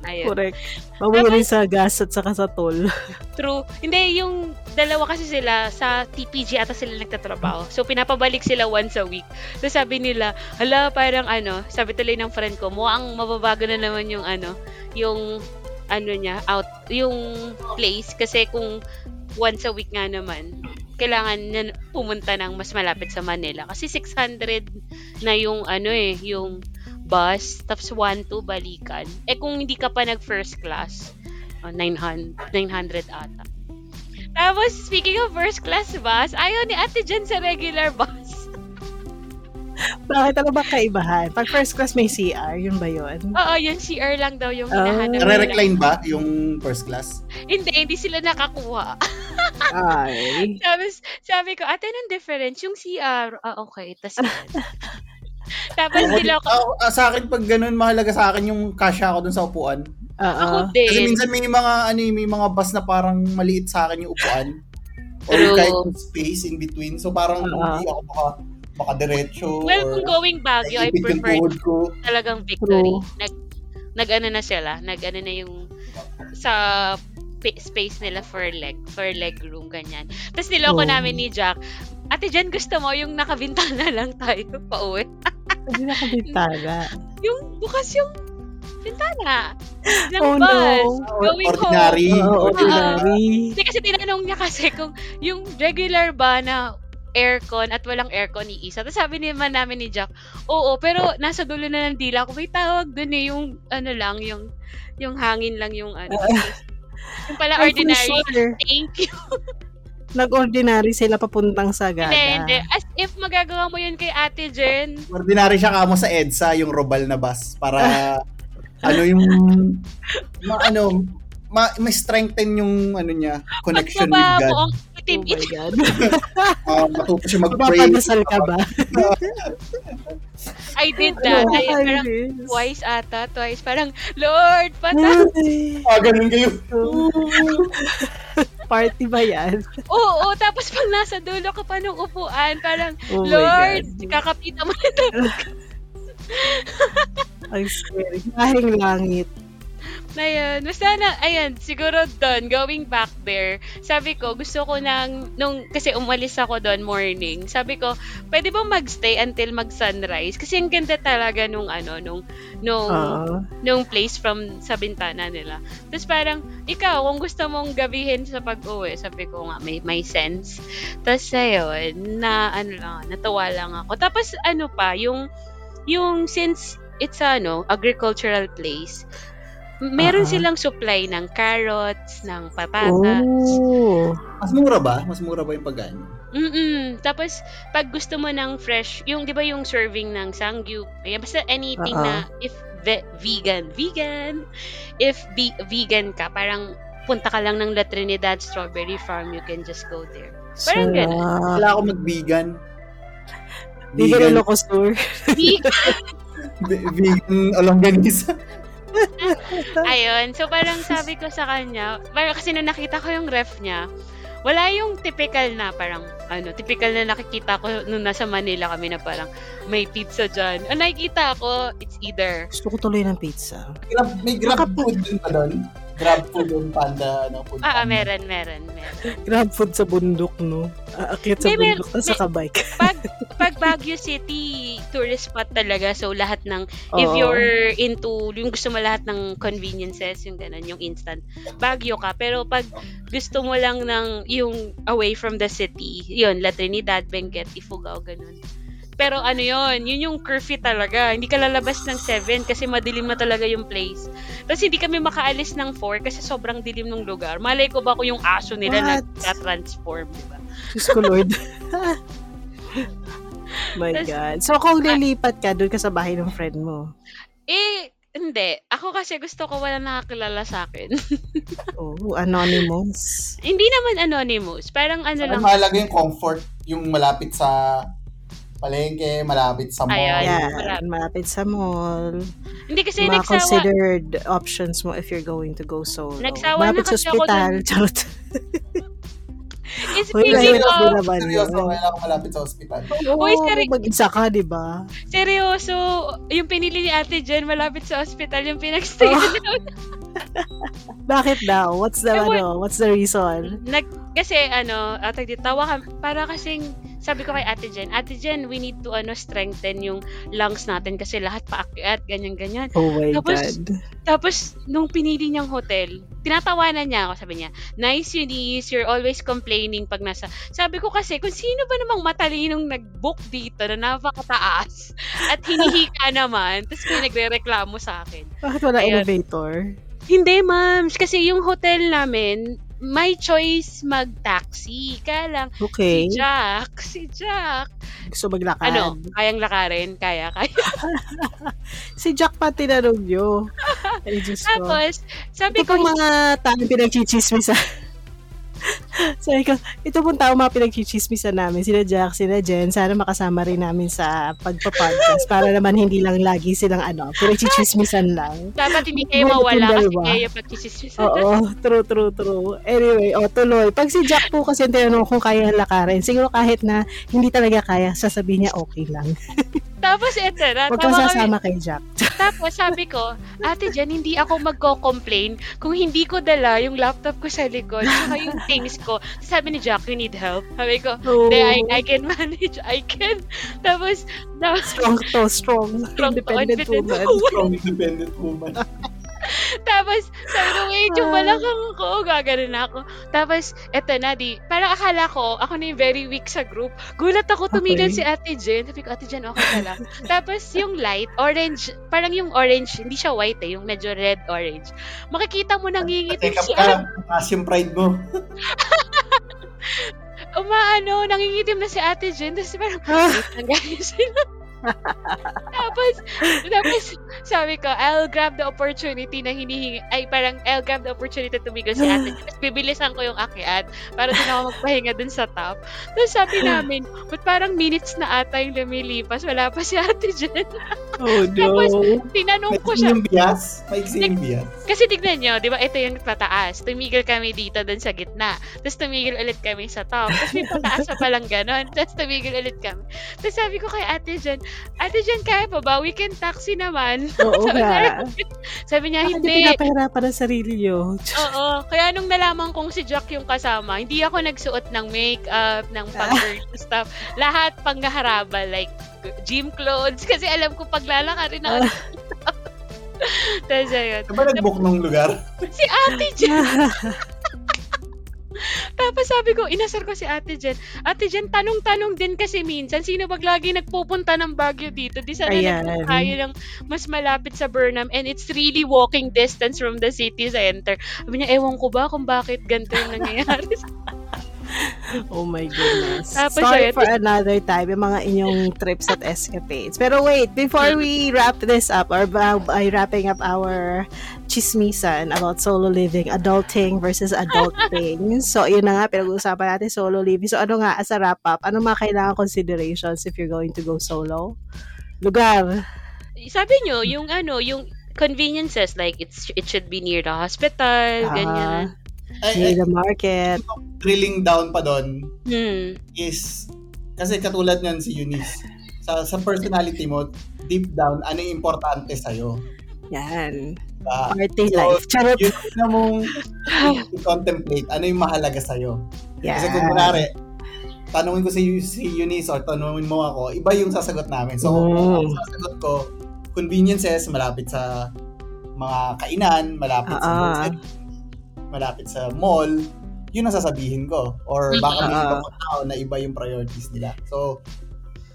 Ayun. Correct. Mamaya rin sa gas at saka sa toll. True. Hindi, yung dalawa kasi sila sa TPG ata sila nagtatrabaho. So, pinapabalik sila once a week. So, sabi nila, hala, parang ano, sabi tuloy ng friend ko, mukhang mababago na naman yung ano, yung ano niya, out, yung place. Kasi kung once a week nga naman, kailangan na pumunta ng mas malapit sa Manila. Kasi 600 na yung ano eh, yung bus, tapos 1-2 balikan. Eh kung hindi ka pa nag first class, oh, 900, 900 ata. Tapos, speaking of first class bus, ayaw ni ate dyan sa regular bus. Bakit ano ba kaibahan? Pag first class may CR, yun ba yun? Oo, yung CR lang daw yung Ah. hinahanap nila. Nare-recline ba yung first class? Hindi, hindi sila nakakuha. Ay. Tapos, sabi ko, ate, anong difference? Yung CR, ah, okay. Tapos, Tapos Ako, sila ko, ako, ah, sa akin, pag ganun, mahalaga sa akin yung kasya ako dun sa upuan. ako Oo. Kasi din. minsan may mga, ano, eh, may mga bus na parang maliit sa akin yung upuan. Or True. kahit yung space in between. So parang Oo. hindi ako maka, makadiretso. Well, or kung going Baguio, I prefer ko. talagang victory. True. Nag, nag-ano na sila, nag-ano na yung sa pa- space nila for leg, for leg room, ganyan. Tapos niloko Oo. namin ni Jack, Ate Jen, gusto mo yung nakabintana lang tayo pa uwi? Hindi na kabintana. Yung bukas yung bintana ng Oh, bus. no. Going Ordinary. home. Oo, ordinary. ordinary. Hindi kasi tinanong niya kasi kung yung regular ba na aircon at walang aircon ni isa. Tapos sabi naman namin ni Jack, oo, pero nasa dulo na ng dila ko. May tawag dun eh, yung ano lang, yung yung hangin lang yung ano. yung pala for ordinary. sure. Thank you. Nag-ordinary sila papuntang Sagada. Hindi, hindi. As if magagawa mo yun kay Ate Jen. Ordinary siya kamo sa EDSA, yung Robal na bus. Para, ano yung, ma, ano, ma, may strengthen yung, ano niya, connection with Pagbaba mo God. ang Oh my God. Uh, matuto siya mag-pray. Mapapadasal ka ba? I did that. I, parang Nakakainis. twice ata, twice. Parang, Lord, patay. Ay, Ah, ganun kayo. Party ba yan? Oo, tapos pag nasa dulo ka pa ng upuan, parang, Oh Lord, God. kakapita mo na to. Ang scary. Kahing langit. Na yun. Basta na, ayan, siguro doon, going back there, sabi ko, gusto ko nang, nung, kasi umalis ako doon morning, sabi ko, pwede ba magstay until mag-sunrise? Kasi ang ganda talaga nung, ano, nung, nung, Oo. nung place from sa bintana nila. Tapos parang, ikaw, kung gusto mong gabihin sa pag-uwi, sabi ko nga, may, may sense. Tapos ayun, na, ano lang, natawa lang ako. Tapos, ano pa, yung, yung, since, it's ano, agricultural place, meron Ah. silang supply ng carrots, ng patatas. Oh. Mas mura ba? Mas mura ba yung pagkain? Mm-mm. Tapos, pag gusto mo ng fresh, yung, di ba yung serving ng sangyup, ayan, basta anything Oo. na, if ve- vegan, vegan, if be- vegan ka, parang punta ka lang ng La Trinidad Strawberry Farm, you can just go there. Parang ganun. Sarap. Wala ako mag-vegan. Ka Vegan, na store. Vegan. ve- vegan alongganisa. Ayun. So, parang sabi ko sa kanya, parang kasi nung nakita ko yung ref niya, wala yung typical na parang, ano, typical na nakikita ko nung nasa Manila kami na parang may pizza dyan. Ang nakikita ko, it's either Gusto ko tuloy ng pizza. Grab, may grab Nakap- food din pa doon. Grab food yung panda. Ano, food Ah, ah, panda. meron, meron, meron. Grab food sa bundok, no? Aakyat sa May- bundok, tapos sa kabike. Pag, pag Baguio City, tourist spot talaga. So, lahat ng, if Oo. you're into, yung gusto mo lahat ng conveniences, yung ganun, yung instant, Baguio ka. Pero pag gusto mo lang ng, yung away from the city, yun, La Trinidad, Benguet, Ifugao, ganun. Pero ano yun, yun yung curfew talaga. Hindi ka lalabas ng 7 kasi madilim na talaga yung place. Tapos hindi kami makaalis ng 4 kasi sobrang dilim ng lugar. Malay ko ba kung yung aso nila What? nag-transform, di ba? Diyos ko, Lord. My Tas- God. So, kung lilipat ka, doon ka sa bahay ng friend mo. Eh, hindi. Ako kasi gusto ko wala nakakilala sa akin. Oh, anonymous. hindi naman anonymous. Parang ano Ang lang. mahalaga yung comfort, yung malapit sa palengke, malapit sa mall. Ayan. Yan, malapit. malapit sa mall. Hindi kasi Mga nagsawa. considered options mo if you're going to go solo. Nagsawa na malapit sa kasi ako ospital. dun. Charot. Uy, speaking of, din naman Seryoso, kailangan malapit sa ospital. Uy, Oo, seri- mag-isa ka, di ba? seryoso, yung pinili ni Ate Jen malapit sa ospital, yung pinagstay Oh. na Bakit daw? What's the, ano, what's the reason? Nag, kasi ano, ate di tawa ka, para kasing sabi ko kay Ate Jen, Ate Jen, we need to ano strengthen yung lungs natin kasi lahat paakyat, ganyan ganyan. Oh my Tapos, God. Tapos nung pinili niyang hotel, tinatawanan niya ako, sabi niya, "Nice Eunice, you're always complaining pag nasa." Sabi ko kasi kung sino ba namang matalinong nag-book dito na napakataas at hinihika naman, tapos may nagrereklamo sa akin. Bakit wala Ayun. elevator? Hindi, ma'am. Kasi yung hotel namin, may choice mag-taxi. Kaya lang, Okay. si Jack, si Jack, Gusto maglakad. ano, kayang lakarin, kaya, kaya. Si Jack pa tinanong nyo. Ay, Diyos ko. Tapos, sabi Ito ko, po mga taong pinagchichismisan. Sabi ko, ito pong tao mga pinagchichismisan namin, sila Jack, sila Jen, sana makasama rin namin sa pagpa-podcast para naman hindi lang lagi silang ano, pinagchichismisan lang. dapat hindi kayo mawala kasi kayo pagkisismisan. Oo, true, true, true. Anyway, o tuloy. Pag si Jack po kasi tinanong kung kaya lakarin, siguro kahit na hindi talaga kaya, sasabihin niya okay lang. Tapos, eto na. Huwag kang sasama kay Jack. Tapos, sabi ko, Ate Jen, hindi ako magko-complain kung hindi ko dala yung laptop ko sa likod saka yung things ko. Sabi ni Jack, you need help? Sabi ko, Oh, I, I can manage. I can. Tapos, na, strong to, strong. Strong to, independent independent woman. woman. Strong independent woman. tapos, sabi ko, wait, yung balakang ko, gaganon na ako. Tapos, eto na, di, parang akala ko, ako na yung very weak sa group. Gulat ako, tumigil Okay. si Ate Jen. Sabi ko, Ate Jen, okay ka lang. Tapos, yung light, orange, parang yung orange, hindi siya white eh, yung medyo red-orange. Makikita mo nangingitim Take up ka, yung pride mo. umaano, nangingitim na si Ate Jen. Tapos parang, Ah, guys. Tapos, tapos, sabi ko, I'll grab the opportunity na hinihingi, ay parang, I'll grab the opportunity to tumigil si ate. Tapos, bibilisan ko yung akyat para din ako magpahinga dun sa top. Tapos, sabi namin, but parang minutes na ata yung lumilipas, wala pa si ate dyan. Oh, Tapos, no. tinanong ko siya, yung bias. Yung bias. kasi tignan nyo, di ba, ito yung pataas. Tumigil kami dito dun sa gitna. Tapos tumigil ulit kami sa top. Tapos may pataas pa palang ganon. Tapos tumigil ulit kami. Tapos sabi ko kay ate Jen, ate Jen, kaya pa ba? We can taxi naman. Oo sabi, nga. sabi niya, Hindi hindi. pinapahirapan ang sarili nyo. Oo. Kaya nung nalaman kong si Jack yung kasama, hindi ako nagsuot ng makeup, ng pang stuff. Lahat panggaharaba, like gym clothes. Kasi alam ko paglalaka rin ako. Tapos ayun. Diba nag-book ng lugar? Si ate Jen. Tapos sabi ko, inasar ko si Ate Jen. Ate Jen, tanong-tanong din kasi minsan, sino bag lagi nagpupunta ng Baguio dito? Di sana Ayan. nagpunta tayo ng mas malapit sa Burnham and it's really walking distance from the city center. Sabi niya, ewan ko ba kung bakit ganito yung nangyayari. Oh my goodness. Tapos Sorry ayun. for another time, yung mga inyong trips at escapades. Pero wait, before we wrap this up, or by wrapping up our chismisan about solo living, adulting versus adulting. so, yun na nga, pinag-uusapan natin solo living. So, ano nga, as a wrap up, ano mga kailangan considerations if you're going to go solo? Lugar. Sabi niyo, yung ano, yung conveniences, like it's it should be near the hospital, Ah, ganyan. Ay, near ay, the market. drilling down pa doon Hmm. is, kasi katulad niyan si Eunice, sa, sa personality mo, deep down, ano yung importante sa'yo? Yan. Diba? Party So, life. Charot. Yun na mong i-contemplate, ano yung mahalaga sa'yo? Yan. Kasi kung kunwari, tanungin ko si, si Eunice or tanungin mo ako, iba yung sasagot namin. So, Mm. ang sasagot ko, conveniences, malapit sa mga kainan, malapit sa Ah, ah. Malapit sa mall, yun ang sasabihin ko. Or baka may Ah, ah. iba pang tao na iba yung priorities nila. So,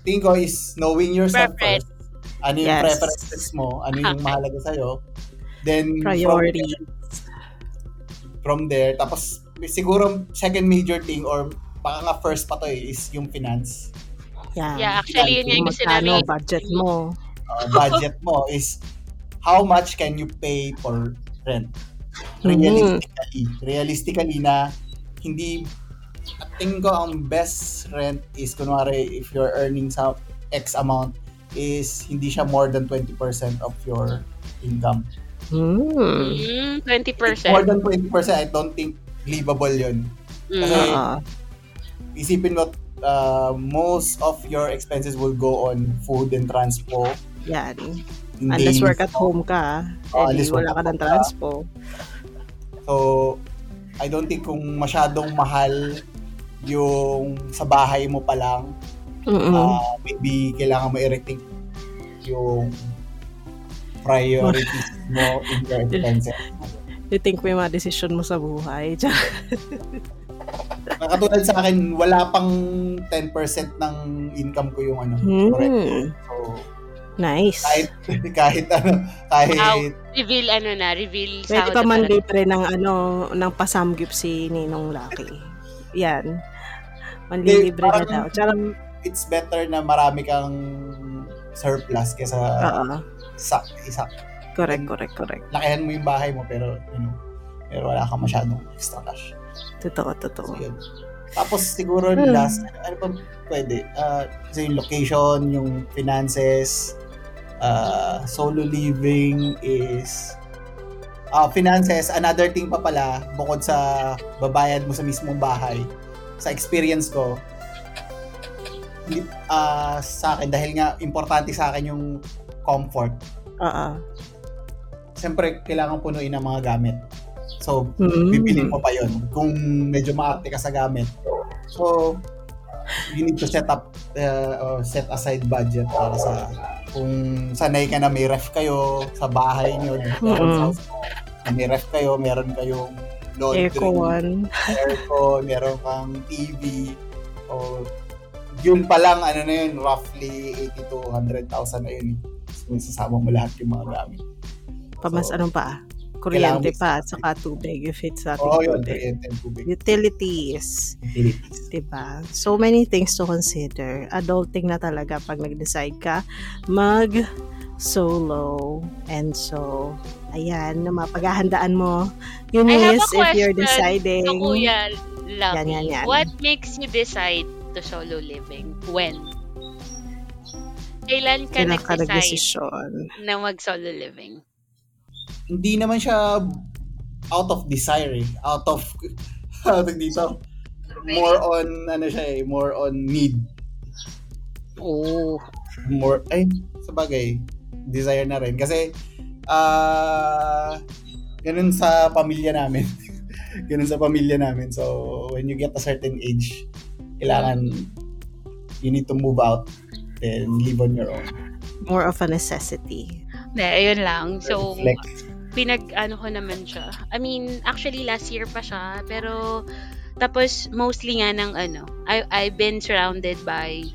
tingin ko is knowing yourself Preference. first. Ano yung Yes. preferences mo, ano yung Okay. mahalaga sa'yo. Then, Priority. From there, from there, tapos siguro second major thing or baka nga first pa to eh, is yung finance. Yan. Yeah, actually, yun yung gusto magkano budget mo. Uh, budget mo is how much can you pay for rent? Realistically. Realistically na hindi at tingin ko ang best rent is kunwari if you're earning sa X amount is hindi siya more than 20% of your income. Mm, 20%. More than 20%, I don't think livable yun. Mm. Kasi- Oo. Isipin mo, uh, most of your expenses will go on food and transpo. Yan. Unless work at home ka, Oh, di unless work wala ka ng transpo. So, I don't think kung masyadong mahal yung sa bahay mo pa lang, uh, maybe kailangan mo i-rethink yung priorities mo in your expenses. you think may mga decision mo sa buhay. Katulad sa akin, wala pang 10% ng income ko yung ano. Correct. hmm. So, Nice. kahit, kahit ano, kahit, Wow. Reveal ano na, reveal Pwede sahod pa na man libre ng ano, ng pasamgyup si Ninong Lucky. Yan. Manlilibre na daw. Tsaka, it's better na marami kang surplus kesa oo. sa isa. Correct, correct, correct. Lakihan mo yung bahay mo pero you know, pero wala kang masyadong extra cash. Totoo, So, totoo. yun. Tapos siguro Hmm. last, ano pa pwede? Uh, kasi yung location, yung finances, uh, solo living is uh, finances, another thing pa pala, bukod sa babayad mo sa mismong bahay, sa experience ko, hindi- ah, sa akin, dahil nga importante sa akin yung comfort, Oo. siyempre, kailangan punuin ang mga gamit. So, Mm. bibilin mo pa yon kung medyo maarte ka sa gamit. So, you need to set up uh, or set aside budget para sa kung sanay ka na may ref kayo sa bahay niyo, Mm. na may ref kayo, meron kayong laundry, Aircon. aircon, meron kang TV, o yun pa lang, ano na yun, roughly 80 to 100,000 na yun. So, sasama mo lahat yung mga gamit. Pamas So, anong pa? Kuryente pa, at saka tubig if it's yun. included. Kuryente and tubig. Utilities. Utilities. Diba? So many things to consider. Adulting na talaga pag nag-decide ka mag solo. And so, ayan, na mapaghahandaan mo. Yun I have a is if you're question deciding. So, Kuya Lovey, Yan, yan, yan. what makes you decide to solo living? When? Kailan ka Kailan ka nag-decide na mag-solo living? Hindi naman siya out of desire eh. Out of, out of dito. More on, ano siya eh, more on need. Oh. More, ay, sa bagay, desire na rin. Kasi, ah, ganun sa pamilya namin. ganun sa pamilya namin. So, when you get a certain age, kailangan, you need to move out and live on your own. More of a necessity. Hindi, ayun lang. So, Reflect. pinag-ano ko naman siya. I mean, actually last year pa siya, pero tapos mostly nga ng ano, I I've been surrounded by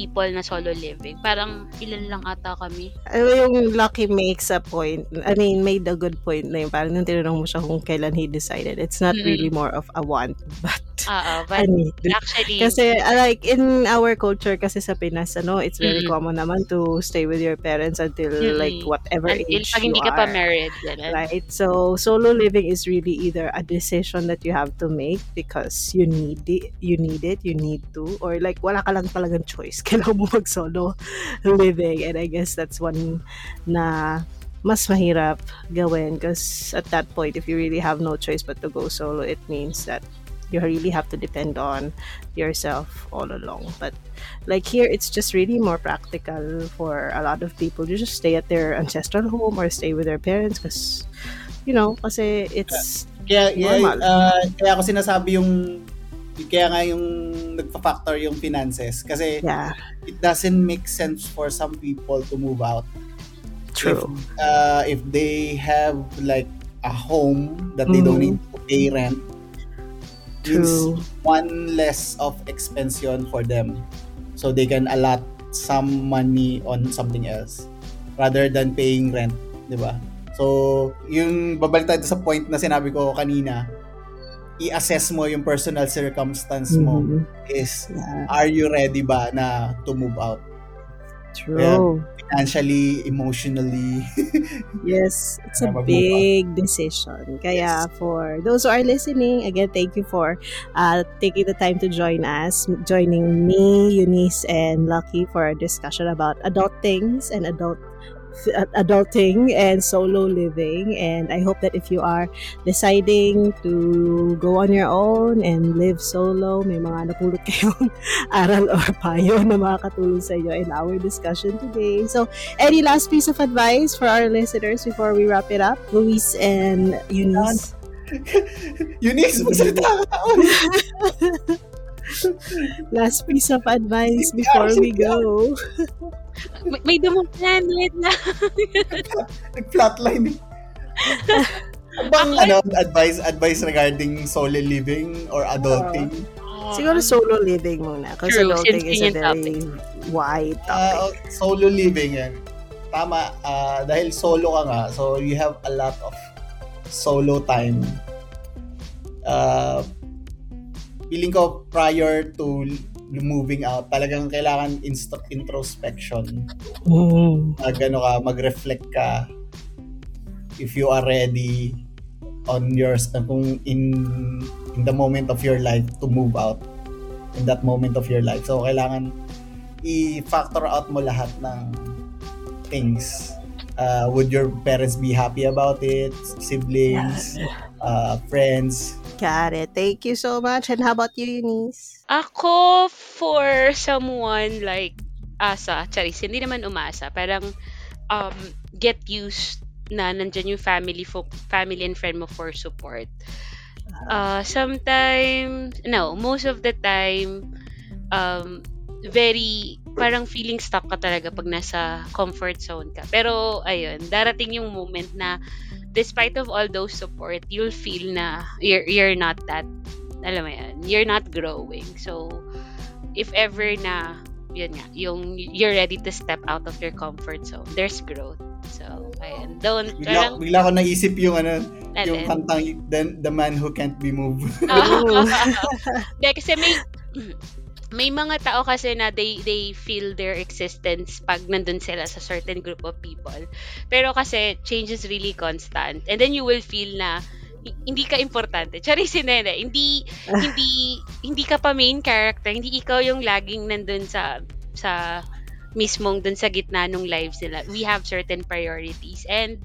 people na solo living. Parang ilan lang ata kami. Ano yung Lucky makes a point, I mean, made a good point na yun. Parang nung tinanong mo siya kung kailan he decided, it's not Mm-mm. really more of a want, but a but need. actually, Kasi uh, like in our culture kasi sa Pinas ano, it's very Mm-mm. common naman to stay with your parents until Mm-mm. like whatever until age pag you hindi ka pa married, ganun. Right? So solo living is really either a decision that you have to make because you need it, you need it, you need to or like wala ka lang talagang choice. Kailangan mo mag solo living and I guess that's one na mas mahirap gawin because at that point if you really have no choice but to go solo it means that you really have to depend on yourself all along but like here it's just really more practical for a lot of people to just stay at their ancestral home or stay with their parents because you know kasi it's Kaya, kaya, Normal. ah, kaya ako sinasabi yung kaya nga yung nagpa-factor yung finances kasi yeah. it doesn't make sense for some people to move out. True. If, uh, if they have like a home that they don't Mhm. need to pay rent true. one less of expense yun for them. So they can allot some money on something else rather than paying rent di ba? So yung babalik tayo sa point na sinabi ko kanina i-assess mo yung personal circumstance mo Mhm. is yeah. are you ready ba na to move out? True. Financially emotionally. Yes, it's a big decision. Kaya for those who are listening, again, thank you for uh, taking the time to join us, joining me, Eunice, and Lucky for a discussion about adult things and adult adulting and solo living and I hope that if you are deciding to go on your own and live solo may mga napulot kayong aral or payo na makakatulong sa inyo in our discussion today so any last piece of advice for our listeners before we wrap it up? Luis and Eunice. Eunice magsalita ka Last piece of advice before we go. May, may dumuplan, wait lang. nag-flatline eh. Ano bang ano, advice advice regarding solo living or adulting? Siguro solo living muna. Kasi True, adulting is a yun yung very wide topic. Ah, solo living yan. Tama, ah, dahil solo ka nga, so you have a lot of solo time. Uh, feeling ko prior to moving out, talagang kailangan inst- introspection. Mm. Mag, ano ka, mag-reflect ka. If you are ready on your kung in in the moment of your life to move out. In that moment of your life. So kailangan i-factor out mo lahat ng things. Uh, would your parents be happy about it? Siblings? Uh, friends Got it. Thank you so much. And how about you, Eunice? Ako, for someone like Asa, Charis, hindi naman umasa. Parang um, get used na nandyan yung family, fo- family and friend mo for support. Uh, sometimes, no, most of the time, um, very, parang feeling stuck ka talaga pag nasa comfort zone ka. Pero, ayun, darating yung moment na despite of all those support, you'll feel na you're, you're not that, alam mo yan, you're not growing. So, if ever na, yun nga, yung you're ready to step out of your comfort zone, there's growth. So, ayun. Don't, Bigla, parang, bigla ko naisip yung ano, yung alin? kantang the, the Man Who Can't Be Moved. Oo. Hindi, kasi may, may mga tao kasi na they they feel their existence pag nandun sila sa certain group of people. Pero kasi change is really constant. And then you will feel na hi- hindi ka importante. Chari sinene, hindi hindi hindi ka pa main character, hindi ikaw yung laging nandun sa sa mismong dun sa gitna ng lives nila. We have certain priorities and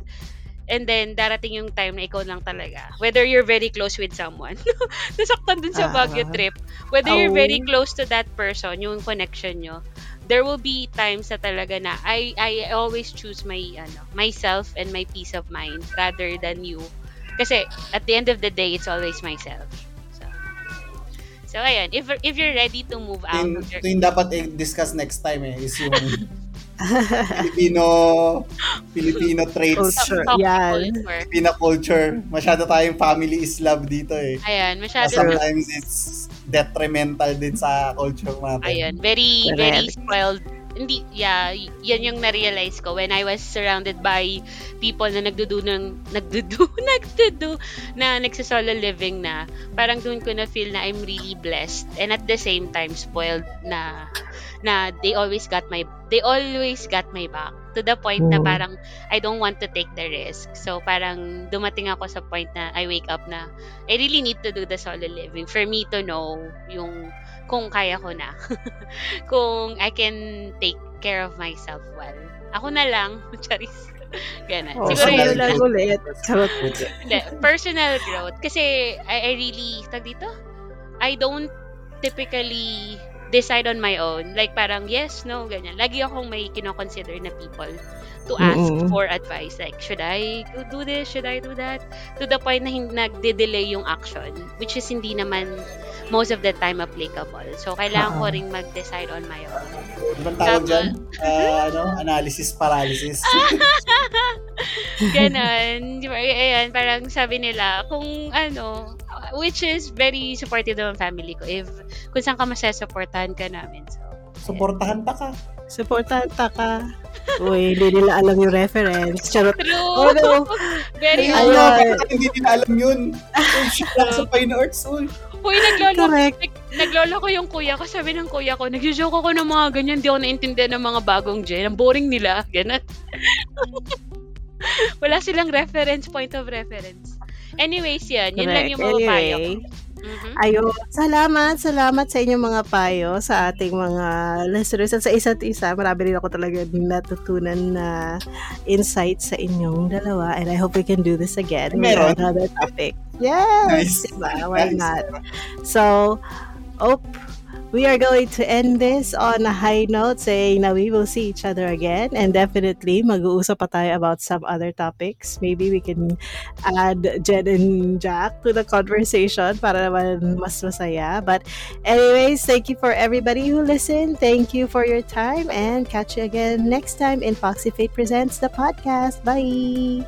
and then darating yung time na ikaw lang talaga. Whether you're very close with someone. Nasaktan dun sa Baguio Ah. trip. Whether you're very Oh. close to that person, yung connection nyo, there will be times na talaga na I I always choose my ano, myself and my peace of mind rather than you. Kasi at the end of the day, it's always myself. So, so ayun, if if you're ready to move out ito yung dapat i-discuss next time eh, is yung Filipino Filipino traits, Culture. toxic Yan. culture. Filipino culture. Masyado tayong family is love dito eh. Ayan, But masyado sometimes it's detrimental din sa culture natin. Ayun, very, very spoiled. Hindi, yeah, yan yung na-realize ko when I was surrounded by people na nagdudu ng, nagdudu, nagdudu, na nagsasolo living na, parang doon ko na feel na I'm really blessed and at the same time spoiled na, na they always got my, they always got my back to the point na Mm. parang I don't want to take the risk. So parang dumating ako sa point na I wake up na I really need to do the solo living for me to know yung kung kaya ko na. kung I can take care of myself well. Ako na lang, Charis. Ganun. Oh, Siguro yun lang growth. ulit. Charot. personal growth. Kasi I, I really, tag dito, I don't typically decide on my own. Like parang yes, no, ganyan. Lagi akong may kinoconsider na people to ask Mm-mm. for advice. Like, should I do this? Should I do that? To the point na hin- nagde-delay yung action. Which is hindi naman most of the time applicable. So, kailangan ko Oo. ring mag-decide on my own. Ibang tawag Tama. dyan? Ah, ano? Analysis paralysis. Ganon. Ayan, parang sabi nila, kung ano, which is very supportive ng family ko. If, kung saan ka masasupportahan ka namin. So, Suportahan pa ka. Supportan ta ka. Uy, hindi nila alam yung reference. Charot. true! Oh, no. very bakit hindi nila alam yun. Uy, shit lang sa Fine Arts, uy. Uy, naglolo, Correct. nag, naglolo ko yung kuya ko. Sabi ng kuya ko, nagjo-joke ako ng mga ganyan. Di ako naintindihan ng mga bagong gen. Ang boring nila. Ganon. Wala silang reference, point of reference. Anyways, yan. Yun lang yung mga payo ko. Mhm. Ayun. Salamat, salamat sa inyong mga payo sa ating mga listeners at sa isa't isa. Marami rin ako talaga din natutunan na insights sa inyong dalawa and I hope we can do this again Meron. another topic. Yes! Nice. Diba? Why Nice. not? So, hope we are going to end this on a high note saying na we will see each other again and definitely mag-uusap pa tayo about some other topics. Maybe we can add Jed and Jack to the conversation para naman mas masaya. But anyways, thank you for everybody who listened. Thank you for your time and catch you again next time in Foxy Fate Presents the podcast. Bye!